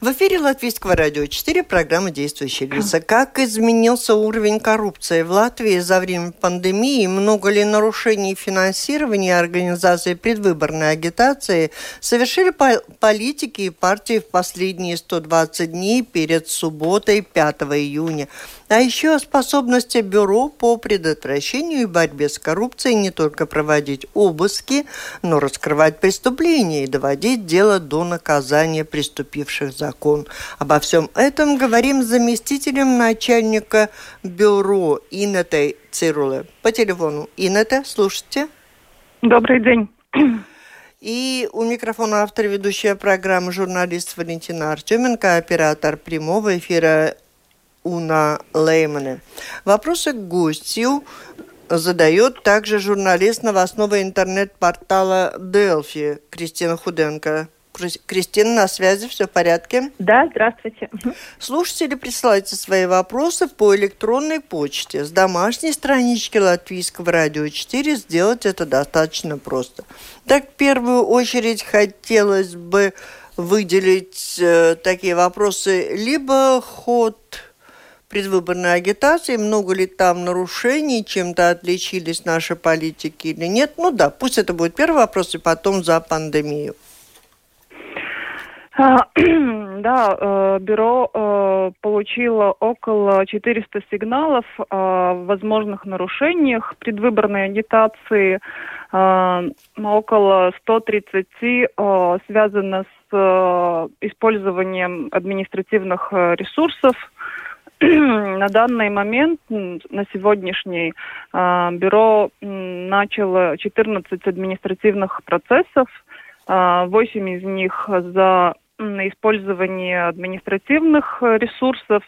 В эфире Латвийского радио 4, программа «Действующие лица». Как изменился уровень коррупции в Латвии за время пандемии? Много ли нарушений финансирования организации предвыборной агитации совершили политики и партии в последние 120 дней перед субботой 5 июня? А еще о способности Бюро по предотвращению и борьбе с коррупцией не только проводить обыски, но раскрывать преступления и доводить дело до наказания приступивших закон. Обо всем этом говорим с заместителем начальника Бюро Инетой Цирулы по телефону. Инета, слушайте. Добрый день. И у микрофона автор ведущая программы журналист Валентина Артеменко, оператор прямого эфира Уна Леймане. Вопросы к гостю задает также журналист новостного интернет-портала Делфи Кристина Худенко. Кристина, на связи, все в порядке? Да, здравствуйте. Слушатели, присылайте свои вопросы по электронной почте. С домашней странички Латвийского радио 4 сделать это достаточно просто. Так, в первую очередь, хотелось бы выделить э, такие вопросы. Либо ход предвыборной агитации, много ли там нарушений, чем-то отличились наши политики или нет. Ну да, пусть это будет первый вопрос, и потом за пандемию. А, да, э, бюро э, получило около 400 сигналов о возможных нарушениях предвыборной агитации. Э, около 130 связано с использованием административных ресурсов на данный момент, на сегодняшний, бюро начало 14 административных процессов, 8 а, из них за использование административных ресурсов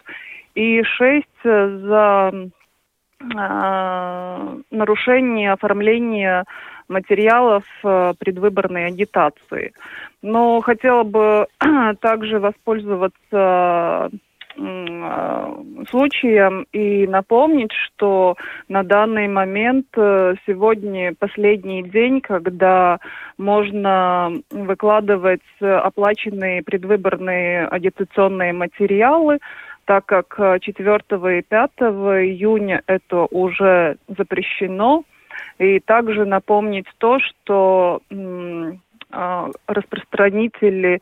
и 6 за а, нарушение оформления материалов предвыборной агитации. Но хотела бы также воспользоваться Э, случаем и напомнить, что на данный момент э, сегодня последний день, когда можно выкладывать оплаченные предвыборные агитационные материалы, так как 4 и 5 июня это уже запрещено. И также напомнить то, что а, распространители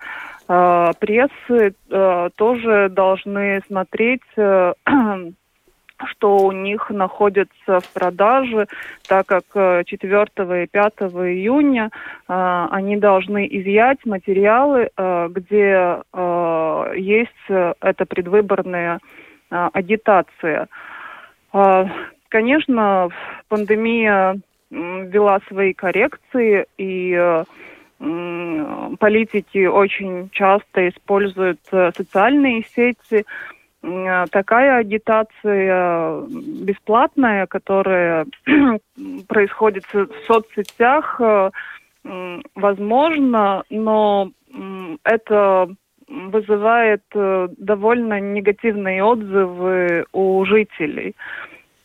прессы а, тоже должны смотреть э, что у них находится в продаже, так как 4 и 5 июня э, они должны изъять материалы, э, где э, есть эта предвыборная э, агитация. Э, конечно, пандемия ввела свои коррекции, и э, политики очень часто используют э, социальные сети. Э, такая агитация бесплатная, которая происходит в соцсетях, э, возможно, но это вызывает довольно негативные отзывы у жителей.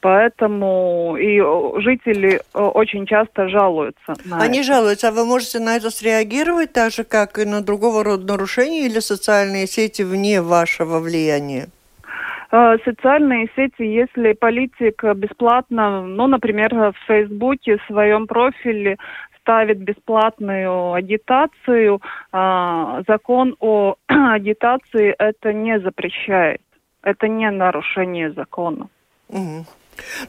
Поэтому и жители очень часто жалуются. На Они это. жалуются, а вы можете на это среагировать так же, как и на другого рода нарушения или социальные сети вне вашего влияния? Э, социальные сети, если политик бесплатно, ну, например, в Фейсбуке в своем профиле ставит бесплатную агитацию, э, закон о агитации это не запрещает. Это не нарушение закона. Угу.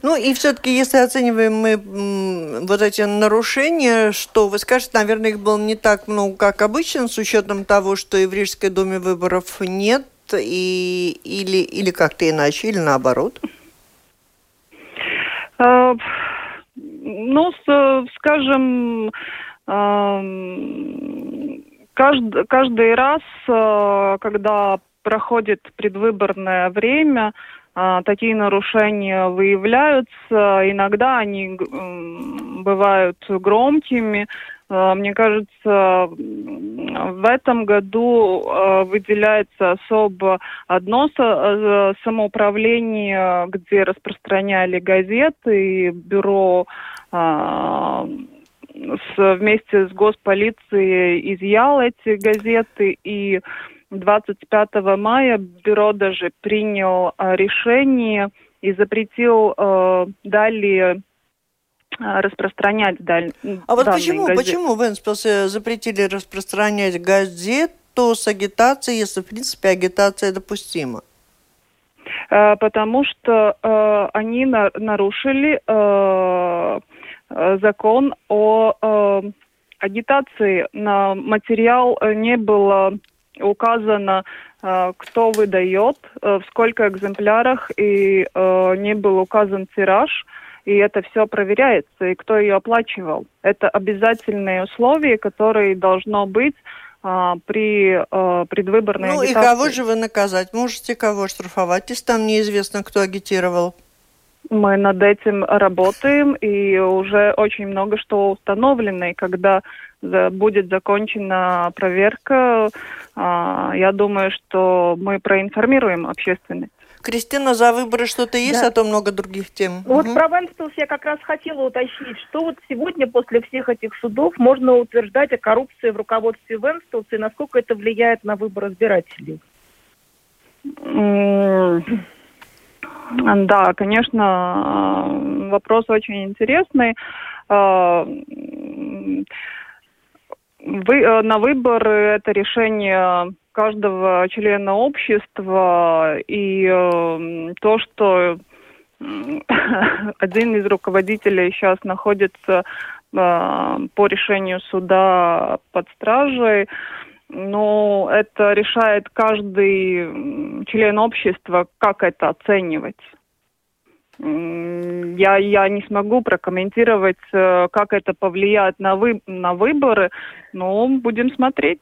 Ну и все-таки, если оцениваем мы вот эти нарушения, что вы скажете, наверное, их было не так много, как обычно, с учетом того, что и в Рижской думе выборов нет, и, или, или как-то иначе, или наоборот? Э, ну, скажем, каждый, каждый раз, э, когда проходит предвыборное время, такие нарушения выявляются. Иногда они бывают громкими. А, мне кажется, в этом году а, выделяется особо одно самоуправление, где распространяли газеты, и бюро вместе с госполицией изъял эти газеты и 25 мая бюро даже принял э, решение и запретил э, далее э, распространять даль... А вот почему, газеты. почему в Энспилсе запретили распространять газету с агитацией, если, в принципе, агитация допустима? Э, потому что э, они на, нарушили э, э закон о э, агитации. На материал не было указано, э, кто выдает, э, в сколько экземплярах, и э, не был указан тираж, и это все проверяется, и кто ее оплачивал. Это обязательные условия, которые должно быть при предвыборной ну, агитации. Ну и кого же вы наказать? Можете кого штрафовать, если там неизвестно, кто агитировал? Мы над этим работаем, и уже очень много что установлено. И когда будет закончена проверка, а, я думаю, что мы проинформируем общественность. Кристина, за выборы что-то есть, да. а то много других тем. Вот угу. про Венспилс я как раз хотела уточнить, что вот сегодня после всех этих судов можно утверждать о коррупции в руководстве Венспилса и насколько это влияет на выбор избирателей? Да, конечно, вопрос очень интересный. Вы, э, на выбор это решение каждого члена общества и э, то, что один из руководителей сейчас находится э, по решению суда под стражей, но это решает каждый член общества, как это оценивать. Я, я не смогу прокомментировать, э, как это повлияет на, вы, на выборы, но будем смотреть.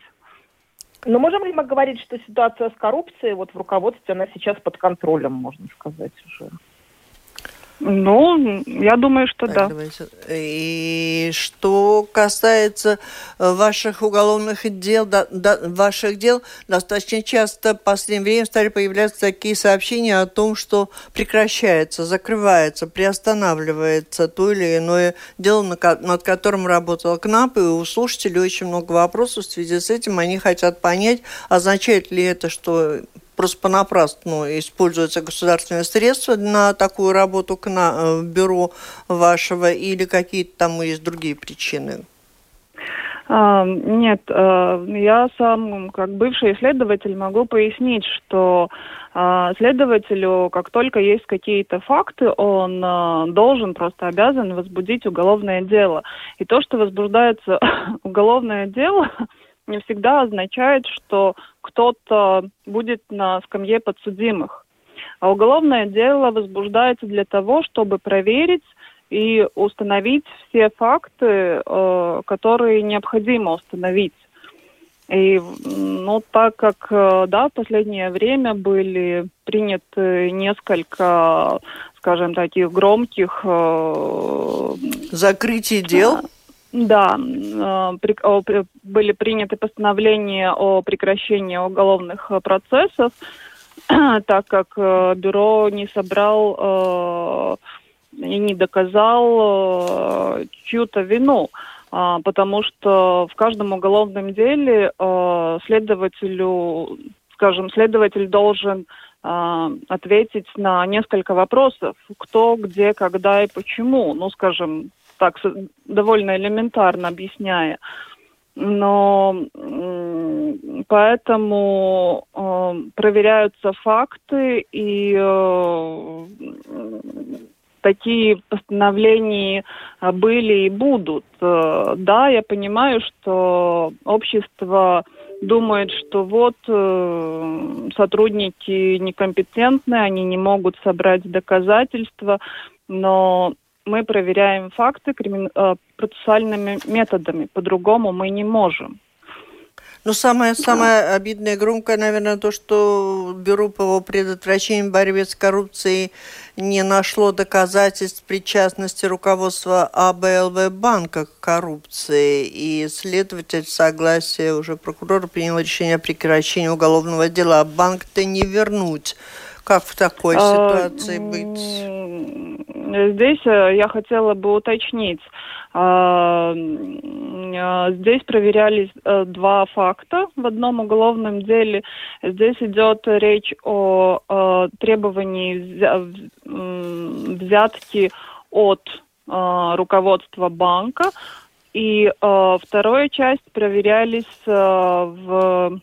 Но можем ли мы говорить, что ситуация с коррупцией вот в руководстве, она сейчас под контролем, можно сказать уже? Ну, я думаю, что так, да. Давайте. И что касается э, ваших уголовных дел, да, да, ваших дел, достаточно часто в последнее время стали появляться такие сообщения о том, что прекращается, закрывается, приостанавливается то или иное дело, над которым работал КНАП, и у слушателей очень много вопросов в связи с этим. Они хотят понять, означает ли это, что просто понапрасну используются государственные средства на такую работу к на, э, бюро вашего или какие-то там есть другие причины? А, нет, э, я сам, как бывший исследователь, могу пояснить, что а, следователю, как только есть какие-то факты, он э, должен, просто обязан возбудить уголовное дело. И то, что возбуждается уголовное дело, не всегда означает, что кто-то будет на скамье подсудимых. А уголовное дело возбуждается для того, чтобы проверить и установить все факты, э, которые необходимо установить. И, ну, так как, э, да, в последнее время были приняты несколько, скажем, таких громких... Э, Закрытие дел? Да, э, были приняты постановления о прекращении уголовных э, процессов, так как э, бюро не собрал и не доказал чью-то вину, а, потому что в каждом уголовном деле следователю, скажем, следователь должен ответить на несколько вопросов, кто, где, когда и почему. Ну, скажем, так довольно элементарно объясняя. Но поэтому э, проверяются факты и э, такие постановления были и будут. Э, да, я понимаю, что общество думает, что вот э, сотрудники некомпетентны, они не могут собрать доказательства, но мы проверяем факты кримин... Э, процессуальными методами. По-другому мы не можем. Ну, самое, самое обидное и громкое, наверное, то, что Бюро по предотвращению борьбы с коррупцией не нашло доказательств причастности руководства АБЛВ банка к коррупции. И следователь, согласие уже прокурора, принял решение о прекращении уголовного дела. А банк-то не вернуть. Как в такой а, ситуации быть? Здесь э, я хотела бы уточнить. А, а, здесь проверялись э, два факта в одном уголовном деле. Здесь идет речь о э, требовании взятки от э, руководства банка. И вторая часть проверялись в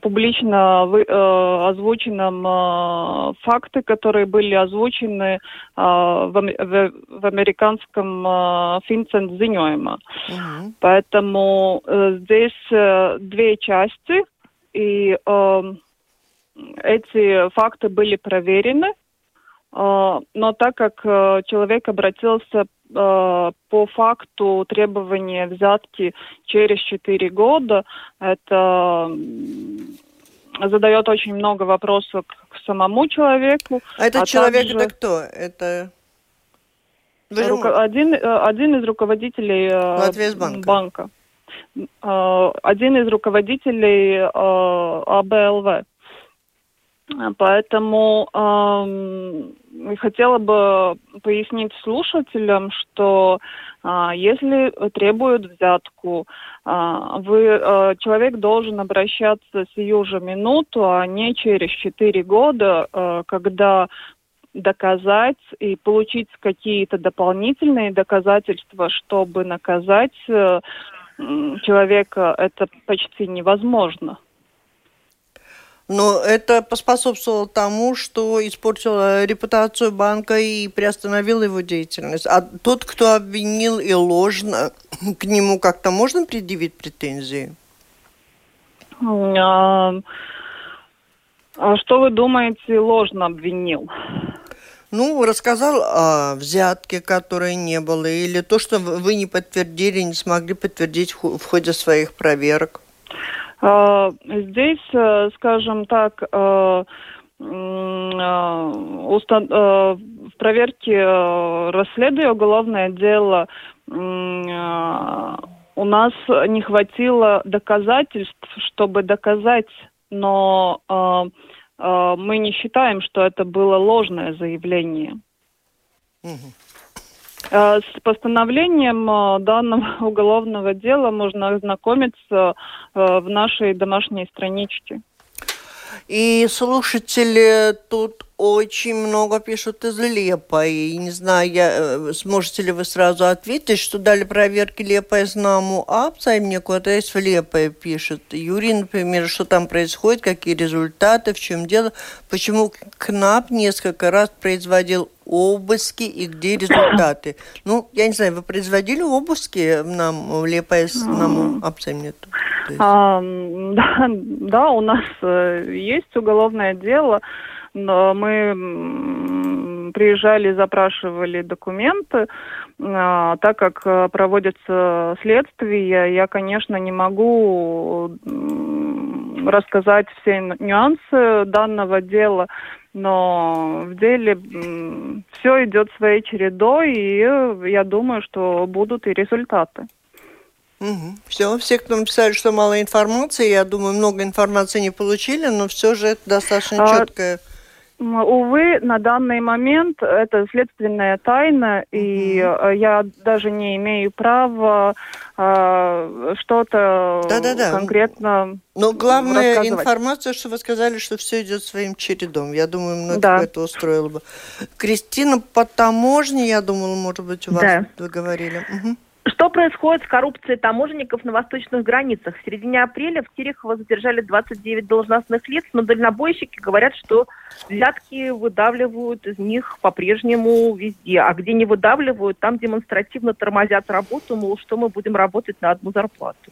публично вы, э, озвученном э, факты, которые были озвучены э, в, в, в американском э, Финцент Зиньойма. Uh-huh. Поэтому э, здесь э, две части, и э, эти факты были проверены, но так как э, человек обратился Э, по факту требования взятки через 4 года, это задает очень много вопросов к самому человеку. А этот а человек также... это кто? Это Руко... один, э, один из руководителей э, банка. банка. Один из руководителей АБЛВ. Поэтому э, хотела бы пояснить слушателям, что э, если требуют взятку, э, вы, э, человек должен обращаться сию же минуту, а не через 4 года, э, когда доказать и получить какие-то дополнительные доказательства, чтобы наказать э, человека, это почти невозможно. Но это поспособствовало тому, что испортило репутацию банка и приостановило его деятельность. А тот, кто обвинил и ложно, к нему как-то можно предъявить претензии? А, а что вы думаете, ложно обвинил? Ну, рассказал о взятке, которой не было, или то, что вы не подтвердили, не смогли подтвердить в ходе своих проверок. А, здесь, э, скажем так, э, э, в проверке расследуя уголовное дело у нас не хватило доказательств, чтобы доказать, но мы не считаем, что это было ложное заявление. Угу. Э, с постановлением э, данного уголовного дела можно ознакомиться э, в нашей домашней страничке. И слушатели тут очень много пишут из Лепа. И не знаю, я, сможете ли вы сразу ответить, что дали проверки Лепа из Наму Апца, и мне куда-то в Лепе пишет. Юрий, например, что там происходит, какие результаты, в чем дело, почему КНАП несколько раз производил обыски и где результаты. Ну, я не знаю, вы производили обыски нам в Лепайс, нам нет? А, да, да, у нас э, есть уголовное дело, но мы приезжали, запрашивали документы, а, так как э, проводится следствие, я, конечно, не могу рассказать все нюансы данного дела, но в деле все идет своей чередой, и я думаю, что будут и результаты. Угу. Все, все, кто написали, что мало информации, я думаю, много информации не получили, но все же это достаточно а, четкое. Увы, на данный момент это следственная тайна, и mm я даже не имею права э, что-то да -да -да. конкретно Но главная информация, что вы сказали, что все идет своим чередом. Я думаю, многих да. это устроило бы. Кристина, по таможне, я думала, может быть, у вас да. вы говорили. Угу. Что происходит с коррупцией таможенников на восточных границах? В середине апреля в Терехово задержали 29 должностных лиц, но дальнобойщики говорят, что взятки выдавливают из них по-прежнему везде. А где не выдавливают, там демонстративно тормозят работу, мол, что мы будем работать на одну зарплату.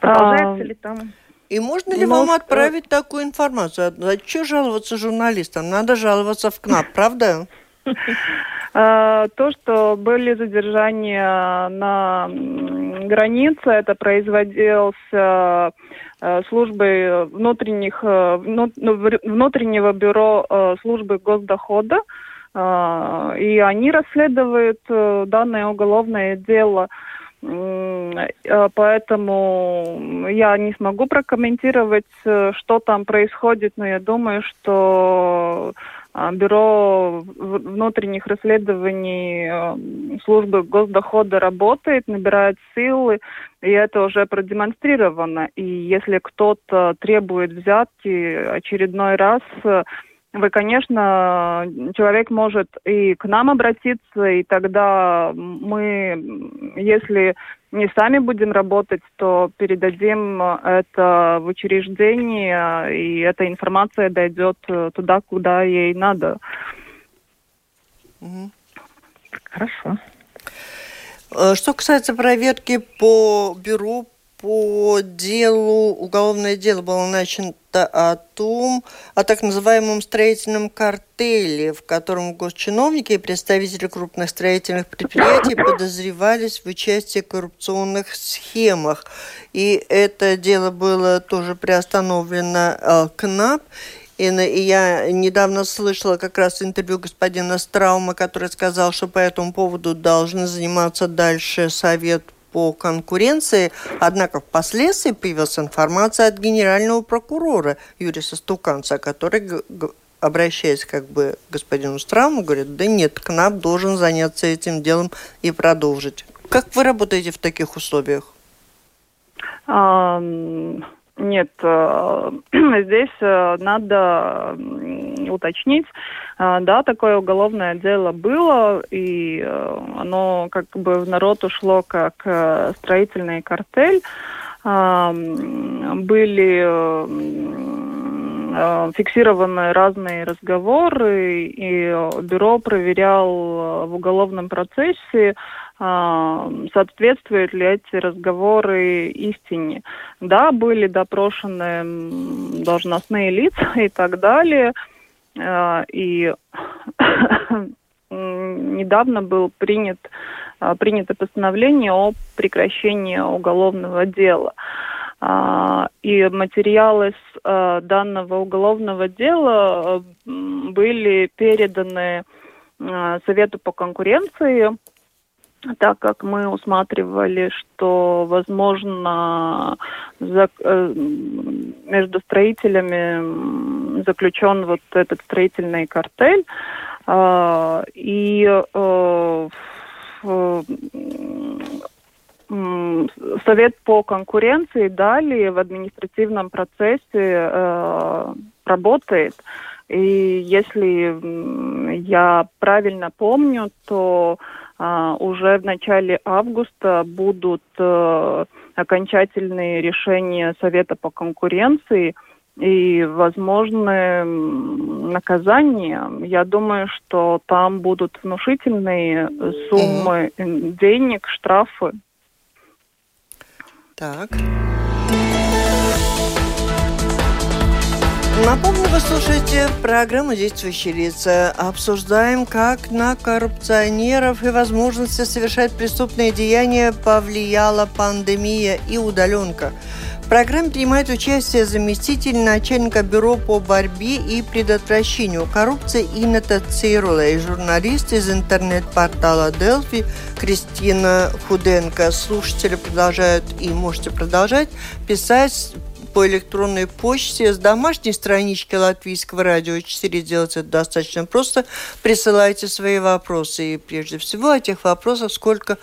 Продолжается а... ли там? И можно ли ну, вам отправить такую информацию? А что жаловаться журналистам? Надо жаловаться в КНАП, правда? Э, то, что были задержания на границе, это производилось э, службой внутренних, ну, внутреннего бюро службы госдохода, и они расследуют данное уголовное дело. Поэтому я не смогу прокомментировать, что там происходит, но я думаю, что бюро внутренних расследований э, службы госдохода работает, набирает силы, и это уже продемонстрировано. И если кто-то требует взятки очередной раз, вы, конечно, человек может и к нам обратиться, и тогда мы, если не сами будем работать, то передадим это в учреждение, и эта информация дойдет туда, куда ей надо. Хорошо. Э, что касается проверки по бюро по делу, уголовное дело было начато о том, о так называемом строительном картеле, в котором госчиновники и представители крупных строительных предприятий подозревались в участии в коррупционных схемах. И это дело было тоже приостановлено э, КНАП. И, и я недавно слышала как раз интервью господина Страума, который сказал, что по этому поводу должны заниматься дальше Совет по конкуренции, однако впоследствии появилась информация от генерального прокурора Юриса Стуканца, который обращаясь как бы к господину Страму, говорит, да нет, КНАП должен заняться этим делом и продолжить. Как вы работаете в таких условиях? Нет, э, здесь э, надо уточнить, э, да, такое уголовное дело было, и оно как бы в народ ушло как строительный картель. Были фиксированы разные разговоры, и бюро проверял в уголовном процессе соответствуют ли эти разговоры истине. Да, были допрошены должностные лица и так далее. А, и недавно был принят, а, принято постановление о прекращении уголовного дела. И материалы с данного уголовного дела были переданы Совету по конкуренции так как мы усматривали, что, возможно, за, э, между строителями заключен вот этот строительный картель, э, и э, Совет по конкуренции далее в административном процессе э, работает. И если я правильно помню, то а, уже в начале августа будут а, окончательные решения Совета по конкуренции и возможны наказания. Я думаю, что там будут внушительные суммы денег, штрафы. Так. Напомню, вы слушаете программу «Действующие лица». Обсуждаем, как на коррупционеров и возможности совершать преступные деяния повлияла пандемия и удаленка. В программе принимает участие заместитель начальника бюро по борьбе и предотвращению коррупции Инета Цирула и журналист из интернет-портала Delphi Кристина Худенко. Слушатели продолжают и можете продолжать писать по электронной почте с домашней странички Латвийского радио 4 делать это достаточно просто. Присылайте свои вопросы и прежде всего о тех вопросах, сколько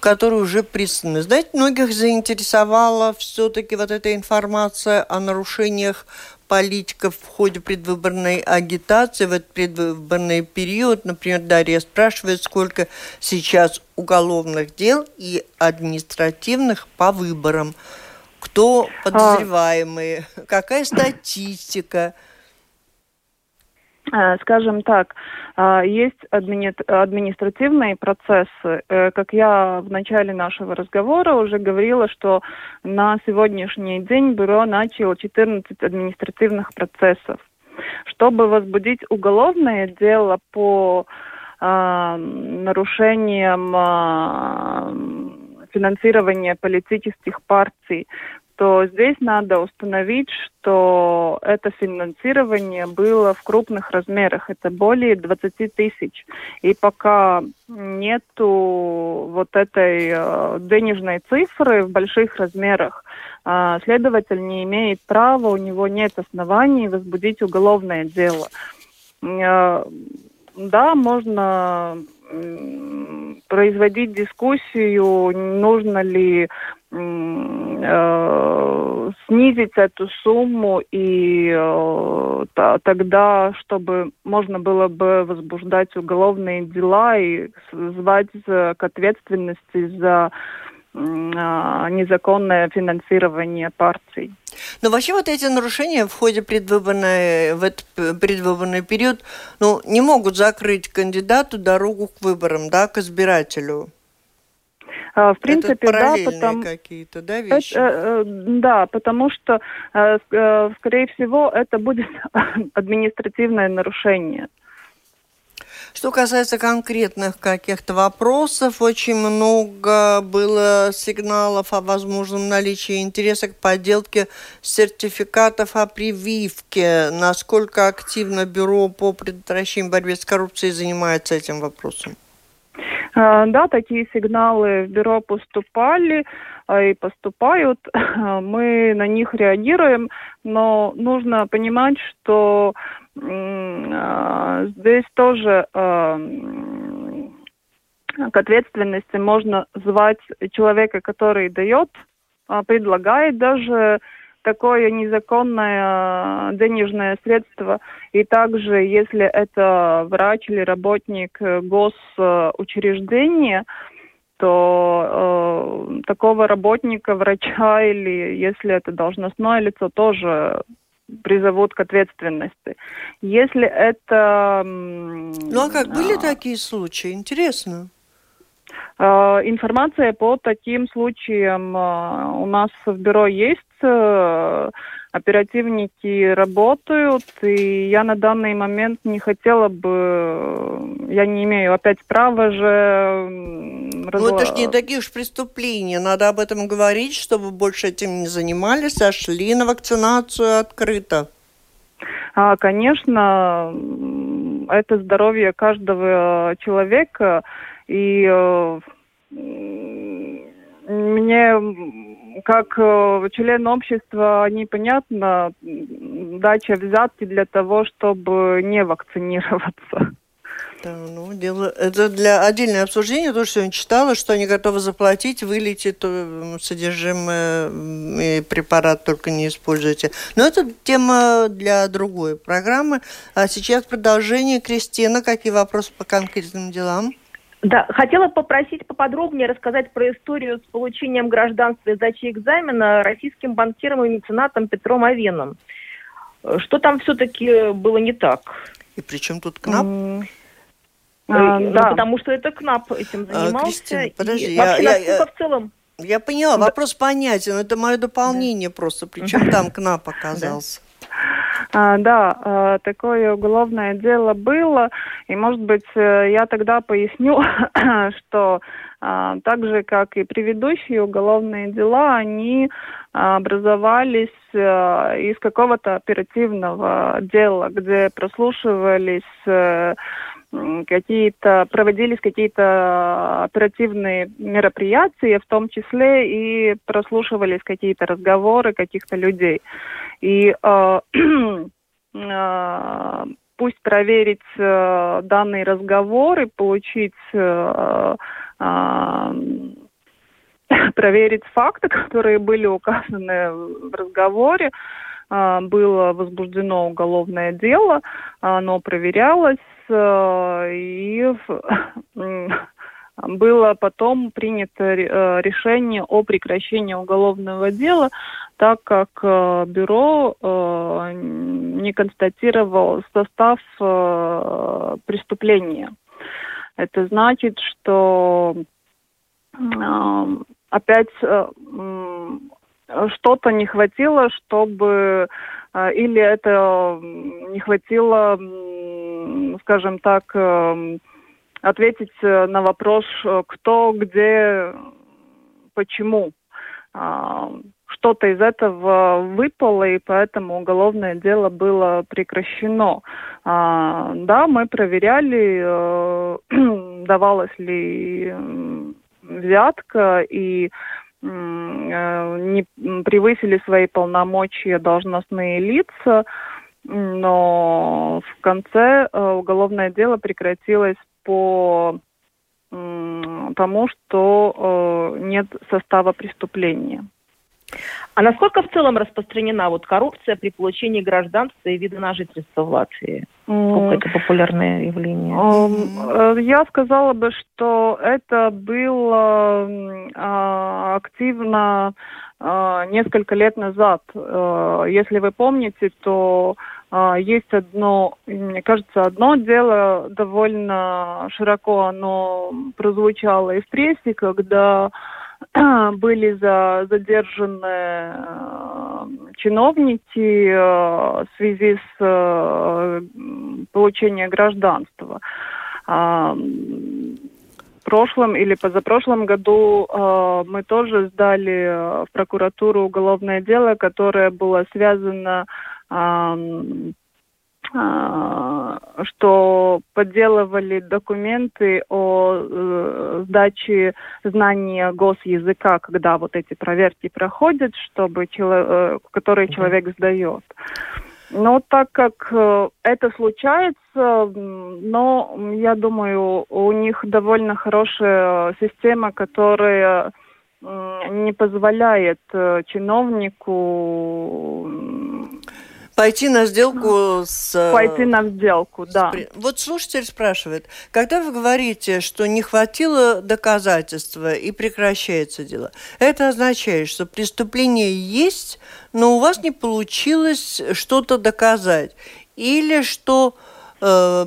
которые уже присланы. Знаете, многих заинтересовала все-таки вот эта информация о нарушениях политиков в ходе предвыборной агитации, в этот предвыборный период. Например, Дарья спрашивает, сколько сейчас уголовных дел и административных по выборам. Кто подозреваемые? А... Какая статистика? Э, скажем так, э, есть административные процессы. Э, как я в начале нашего разговора уже говорила, что на сегодняшний день бюро начало 14 административных процессов. Чтобы возбудить уголовное дело по нарушением финансирования политических партий, то здесь надо установить, что это финансирование было в крупных размерах. Это более 20 тысяч. И пока нету вот этой э, денежной цифры в больших размерах, э, следователь не имеет права, у него нет оснований возбудить уголовное дело. Э, да, можно производить дискуссию, нужно ли э, снизить эту сумму и э, тогда, чтобы можно было бы возбуждать уголовные дела и звать к ответственности за а, незаконное финансирование партий. Но вообще вот эти нарушения в ходе предвыборной, в этот предвыборный период ну, не могут закрыть кандидату дорогу к выборам, да, к избирателю. А, в принципе, Это да, потому какие-то, да, вещи. Это, э, да, потому что, э, э, скорее всего, это будет административное нарушение. Что касается конкретных каких-то вопросов, очень много было сигналов о возможном наличии интереса к подделке сертификатов о прививке. Насколько активно Бюро по предотвращению борьбы с коррупцией занимается этим вопросом? А, да, такие сигналы в бюро поступали а, и поступают. Мы на них реагируем, но нужно понимать, что здесь тоже а, к ответственности можно звать человека, который дает, а, предлагает даже такое незаконное денежное средство. И также, если это врач или работник госучреждения, то э, такого работника, врача или если это должностное лицо, тоже призовут к ответственности. Если это... Ну а как, были а, такие случаи? Интересно. А, информация по таким случаям а, у нас в бюро есть. Оперативники работают, и я на данный момент не хотела бы, я не имею опять права же... Ну это ж не такие уж преступления, надо об этом говорить, чтобы больше этим не занимались, а шли на вакцинацию открыто. А, конечно, это здоровье каждого человека, и э, мне как э, член общества непонятно дача взятки для того, чтобы не вакцинироваться. Да, ну, дело, это для отдельного обсуждения, то, что я читала, что они готовы заплатить, вылетит содержимое и препарат только не используйте. Но это тема для другой программы. А сейчас продолжение. Кристина, какие вопросы по конкретным делам? Да, хотела попросить поподробнее рассказать про историю с получением гражданства и сдачи экзамена российским банкиром и меценатом Петром Авеном. Что там все-таки было не так? И при чем тут КНАП? Mm. А, ну, да. Потому что это КНАП этим а, занимался. А, Кристина, подожди, и я, я, я, в целом. Я поняла, вопрос понятен, это мое дополнение да. просто, причем там КНАП оказался. А, да, а, такое уголовное дело было, и, может быть, э, я тогда поясню, что а, так же, как и предыдущие уголовные дела, они образовались э, из какого-то оперативного дела, где прослушивались э, какие-то проводились какие-то оперативные мероприятия, в том числе и прослушивались какие-то разговоры каких-то людей. И э, э, пусть проверить э, данные разговоры, получить э, э, проверить факты, которые были указаны в разговоре. Было возбуждено уголовное дело, оно проверялось, э, и было потом принято э, решение о прекращении уголовного дела, так как э, бюро э, не констатировал состав преступления. Это значит, что опять что-то не хватило, чтобы или это не хватило, скажем так, ответить на вопрос, кто, где, почему. А, что-то из этого выпало, и поэтому уголовное дело было прекращено. А, да, мы проверяли, э, давалась ли взятка и э, не превысили свои полномочия должностные лица, но в конце э, уголовное дело прекратилось по тому, что нет состава преступления. А насколько в целом распространена вот коррупция при получении гражданства и вида на жительство в Латвии? Сколько это популярное явление? Э, я сказала бы, что это было а, активно а, несколько лет назад. Э, если вы помните, то есть одно, мне кажется, одно дело довольно широко оно прозвучало и в прессе, когда были за, задержаны э, чиновники э, в связи с э, получением гражданства. Э, в прошлом или позапрошлом году э, мы тоже сдали в прокуратуру уголовное дело, которое было связано а, что подделывали документы о э, сдаче знания госязыка, когда вот эти проверки проходят, чтобы э, который человек сдает. Но так как э, это случается, но я думаю, у них довольно хорошая система, которая не позволяет чиновнику Пойти на сделку с... Э, Пойти на сделку, да. Вот слушатель спрашивает, когда вы говорите, что не хватило доказательства и прекращается дело, это означает, что преступление есть, но у вас не получилось что-то доказать? Или что э,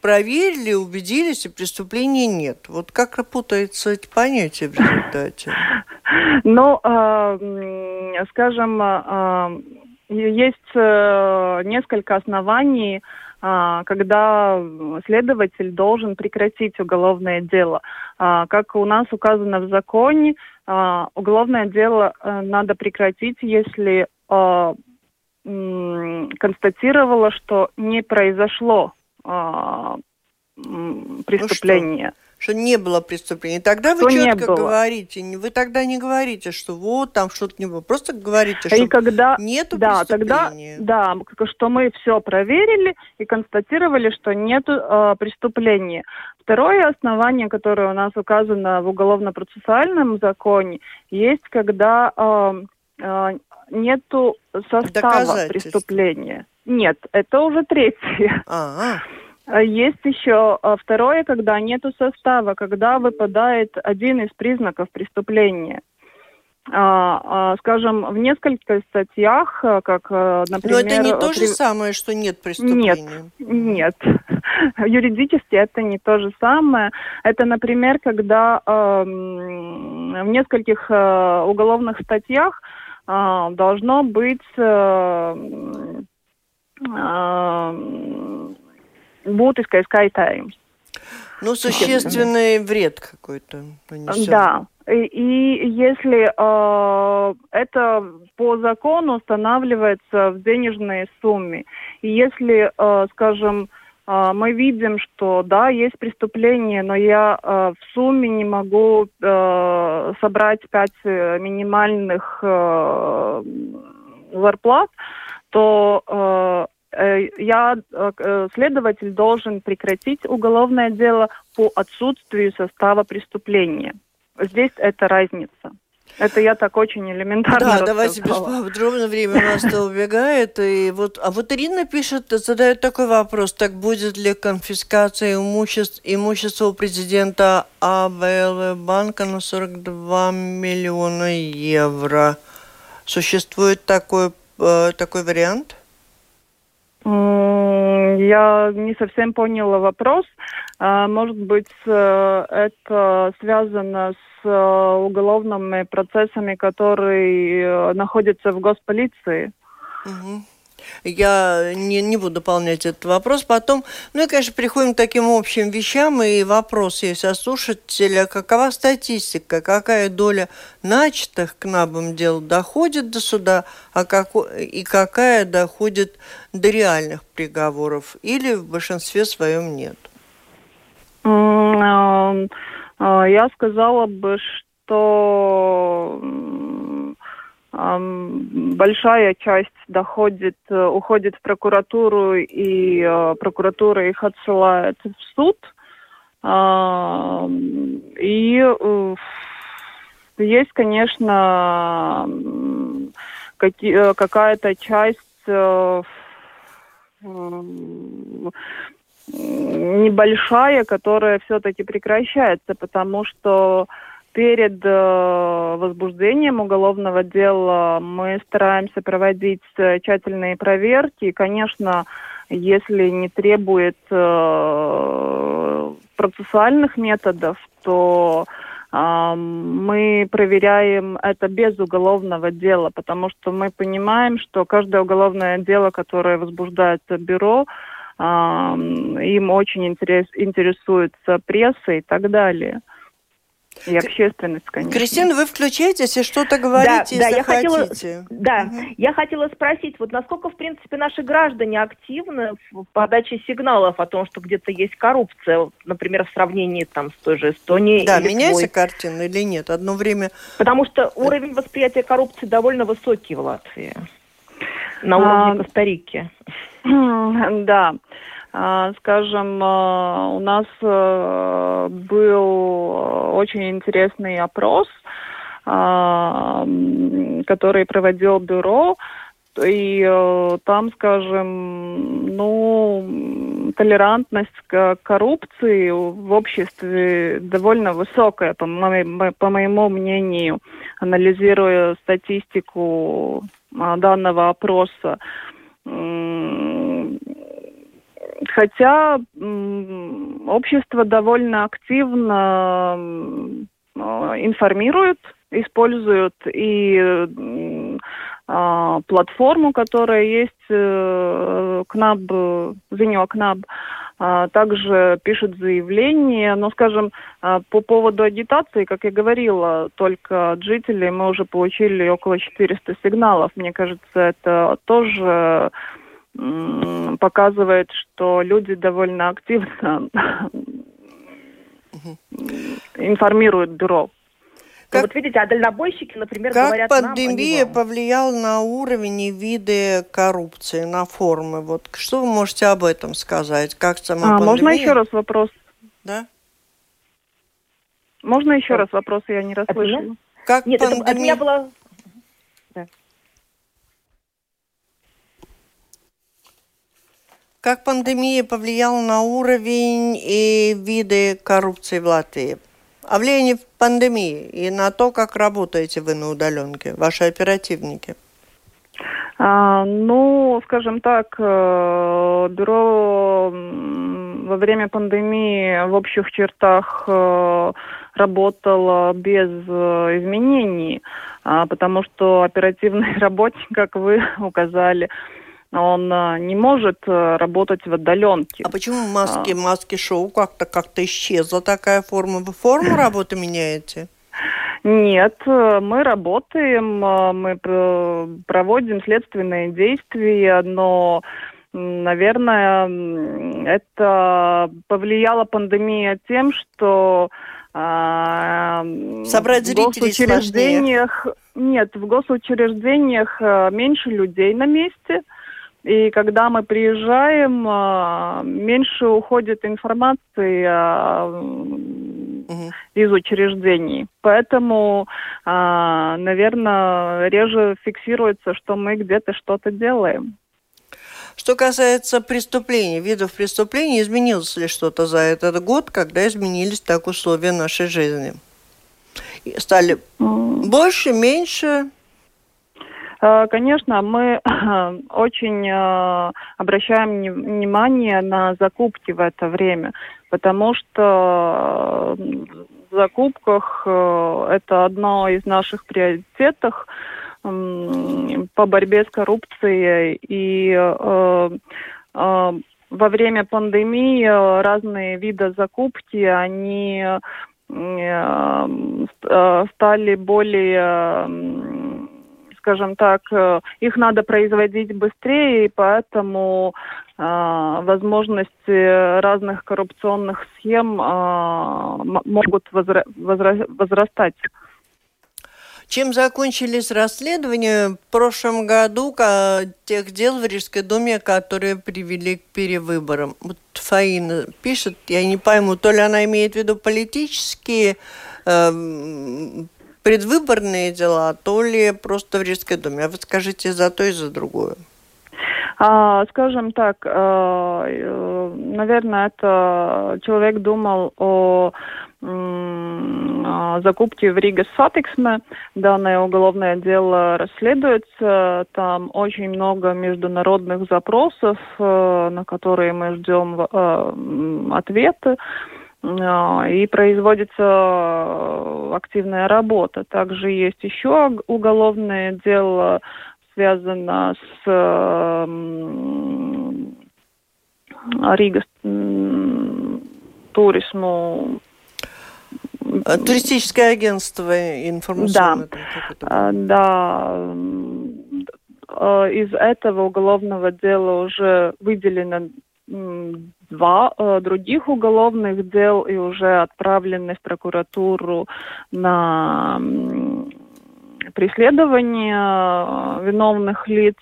проверили, убедились, и преступления нет? Вот как путаются эти понятия в результате? Ну, э, скажем... Есть э, несколько оснований, э, когда следователь должен прекратить уголовное дело. Э, как у нас указано в законе, э, уголовное дело э, надо прекратить, если констатировало, что не произошло э, преступление. Что не было преступления. Тогда вы четко говорите, вы тогда не говорите, что вот там что-то не было, просто говорите, что и когда, нету да, преступления. Тогда, да, что мы все проверили и констатировали, что нет э, преступления. Второе основание, которое у нас указано в уголовно-процессуальном законе, есть, когда э, э, нету состава преступления. Нет, это уже третье. А-а. А есть еще а, второе, когда нету состава, когда выпадает один из признаков преступления. А, скажем, в нескольких статьях, как, например... Но это не то же самое, что нет преступления. Нет, нет. Юридически это не то же самое. Это, например, когда э, в нескольких э, уголовных статьях э, должно быть... Э, э, būtiskais kaitējums. Ну, существенный вред какой-то нанесен. Да. И, если э, это по закону устанавливается в денежной сумме, и если, э, скажем, э, мы видим, что да, есть преступление, но я э, в сумме не могу э, собрать пять минимальных э, зарплат, то э, Э, я, э, э, следователь должен прекратить уголовное дело по отсутствию состава преступления. Здесь это разница. Это я так очень элементарно Да, давайте без подробно, время у нас убегает. И вот, а вот Ирина пишет, задает такой вопрос, так будет ли конфискация имуществ, имущества у президента АВЛ банка на 42 миллиона евро? Существует такой, такой вариант? Я не совсем поняла вопрос. А, может быть, э, это связано с э, уголовными процессами, которые э, находятся в госполиции? Угу. Я не, не буду дополнять этот вопрос потом. Ну и, конечно, приходим к таким общим вещам, и вопрос есть о слушателя. Какова статистика, какая доля начатых к НАБам дел доходит до суда, а как, и какая доходит до реальных приговоров, или в большинстве своем нет? Э, я сказала бы, что большая часть доходит, э, уходит в прокуратуру, и э, прокуратура их отсылает в суд. И э, есть, конечно, какая-то часть небольшая, которая все-таки прекращается, потому что Перед э, возбуждением уголовного дела мы стараемся проводить э, тщательные проверки. Конечно, если не требует э, процессуальных методов, то мы проверяем это без уголовного дела, потому что мы понимаем, что каждое уголовное дело, которое возбуждается бюро, им очень интерес, интересуется пресса и так далее. И общественность, конечно. Кристина, вы включаетесь и что-то говорите, да, если да, хотите. Я хотела, да, угу. я хотела спросить, вот насколько, в принципе, наши граждане активны в подаче сигналов о том, что где-то есть коррупция, например, в сравнении там с той же Эстонией. Да, меняется картина или нет? Одно время... Потому что уровень восприятия коррупции довольно высокий в Латвии. На уровне а... Коста-Рики. Да. А, скажем, а, у нас э, был очень интересный опрос, а, который проводил бюро, и э, там, скажем, ну, толерантность к коррупции в обществе довольно высокая, по моему мнению, анализируя статистику данного опроса Хотя общество довольно активно информирует, используют и а, платформу, которая есть э, КНАБ, Зиньо КНАБ, а, также пишут заявления. Но, скажем, а, по поводу агитации, как я говорила, только от жителей мы уже получили около 400 сигналов. Мне кажется, это тоже показывает, что люди довольно активно информируют бюро. Ну, как, вот видите, а дальнобойщики, например, как говорят пандемия нам, повлияла на уровень и виды коррупции, на формы? Вот что вы можете об этом сказать? Как сама а, пандемия... Можно еще раз вопрос? Да? Можно еще раз вопрос, я не расслышала. Как Нет, пандемия... это от меня было Как пандемия повлияла на уровень и виды коррупции в Латвии? О влиянии пандемии и на то, как работаете вы на удаленке, ваши оперативники? А, ну, скажем так, э, бюро во время пандемии в общих чертах э, работало без э, изменений, а, потому что оперативный работник, как вы указали, он а, не может э, работать в отдаленке. А почему маски, а... маски шоу как-то как-то исчезла такая форма? Вы форму работы меняете? Нет, э, мы работаем, э, мы проводим следственные действия, но, наверное, это повлияла пандемия тем, что Собрать в госучреждениях сложнее. нет, в госучреждениях меньше людей на месте, и когда мы приезжаем, а, меньше уходит информации угу. из учреждений. Поэтому, а, наверное, реже фиксируется, что мы где-то что-то делаем. Что касается преступлений, видов преступлений, изменилось ли что-то за этот год, когда изменились так условия нашей жизни? Стали больше, меньше? Э, конечно, мы очень э, обращаем внимание на закупки в это время, потому что в закупках э, это одно из наших приоритетов по борьбе с коррупцией. И э, э, во время пандемии разные виды закупки, они стали более скажем так, их надо производить быстрее, и поэтому э, возможности разных коррупционных схем э, могут возра возра возрастать. Чем закончились расследования в прошлом году тех дел в Рижской думе, которые привели к перевыборам? Вот Фаина пишет, я не пойму, то ли она имеет в виду политические э, предвыборные дела, то ли просто в Рижской думе. А вы скажите за то и за другое. А, скажем так, э, э, наверное, это человек думал о закупки в Риге Сатиксме. Данное уголовное дело расследуется. Там очень много международных запросов, э, на которые мы ждем ответы и производится активная работа. Также есть еще уголовное дело, связано с Рига туризму а, туристическое агентство информационное. Да, да. А, из этого уголовного дела уже выделено два э, других уголовных дел и уже отправлены в прокуратуру на преследование э, виновных лиц.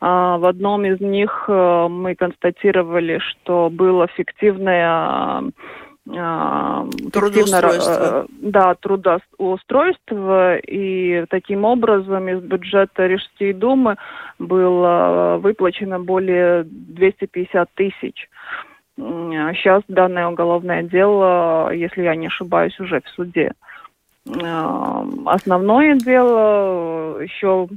А, в одном из них э, мы констатировали, что было фиктивное а, трудоустройство. Э, да, трудоустройство. И таким образом из бюджета Рижской думы было выплачено более 250 тысяч. Сейчас данное уголовное дело, если я не ошибаюсь, уже в суде. Эм, основное дело еще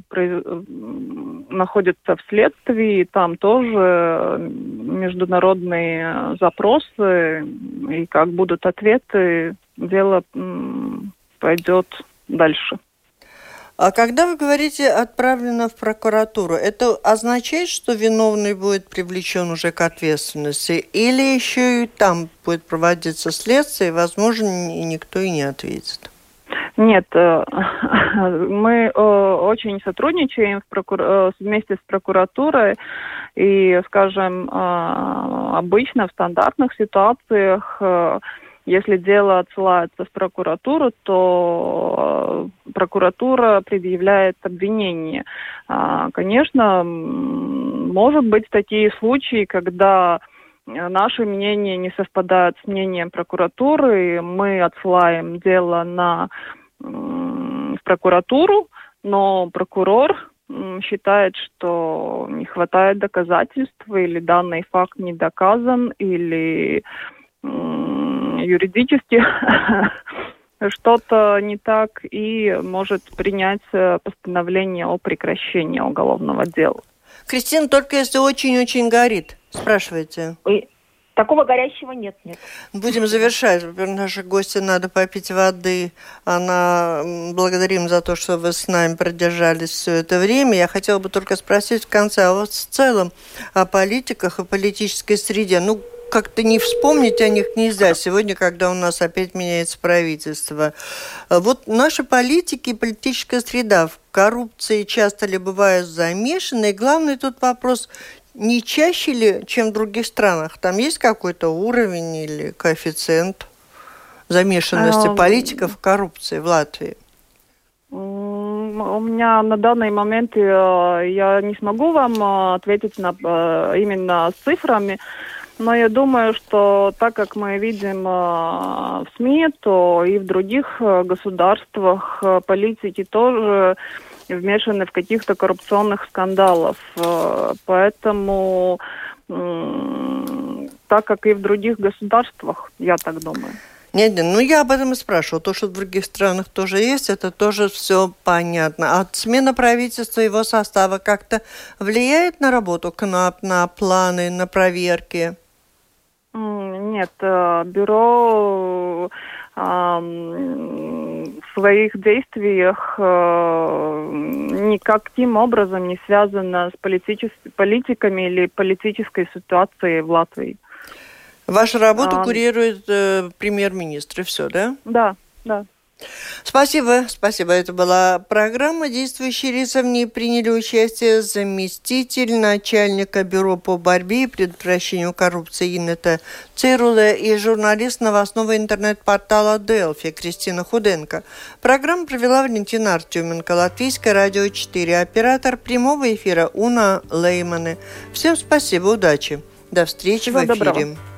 находится в следствии, там тоже международные запросы, и как будут ответы, дело пойдет дальше. А когда вы говорите «отправлено в прокуратуру», это означает, что виновный будет привлечен уже к ответственности? Или еще и там будет проводиться следствие, и, возможно, никто и не ответит? Нет, э, мы э, очень сотрудничаем э, вместе с прокуратурой и, скажем, обычно в стандартных ситуациях если дело отсылается в прокуратуру, то прокуратура предъявляет обвинение. Конечно, может быть такие случаи, когда наши мнения не совпадают с мнением прокуратуры, мы отсылаем дело на в прокуратуру, но прокурор считает, что не хватает доказательств или данный факт не доказан, или юридически что-то не так и может принять э, постановление о прекращении уголовного дела. Кристина, только если очень-очень горит, спрашивайте. Такого горящего нет, нет. Будем завершать. Нашей гости надо попить воды. Она благодарим за то, что вы с нами продержались все это время. Я хотела бы только спросить в конце, а вот в целом о политиках и политической среде. Ну, как-то не вспомнить о них нельзя сегодня, когда у нас опять меняется правительство. Вот наши политики и политическая среда в коррупции часто ли бывают замешаны? И главный тут вопрос, не чаще ли, чем в других странах? Там есть какой-то уровень или коэффициент замешанности политиков в коррупции в Латвии? У меня на данный момент э, я не смогу вам э, ответить на, э, именно с цифрами, но я думаю, что так как мы видим в СМИ, то и в других государствах политики тоже вмешаны в каких-то коррупционных скандалов. Э, поэтому так как и в других государствах, я так думаю. Нет, нет, ну я об этом и спрашивал. То, что в других странах тоже есть, это тоже все понятно. А смена правительства, его состава как-то влияет на работу КНАП, на планы, на проверки? Нет, э, бюро своих действиях э, никаким образом не связано с политичес... политиками или политической ситуацией в Латвии. Вашу работу а... курирует э, премьер-министр, и все, да? Да, да. Спасибо, спасибо. Это была программа «Действующие лица». В ней приняли участие заместитель начальника Бюро по борьбе и предотвращению коррупции Инета Цирула и журналист новостного интернет-портала «Делфи» Кристина Худенко. Программу провела Валентина Артеменко, Латвийское радио 4, оператор прямого эфира Уна Лейманы. Всем спасибо, удачи. До встречи Всего в эфире. Доброго.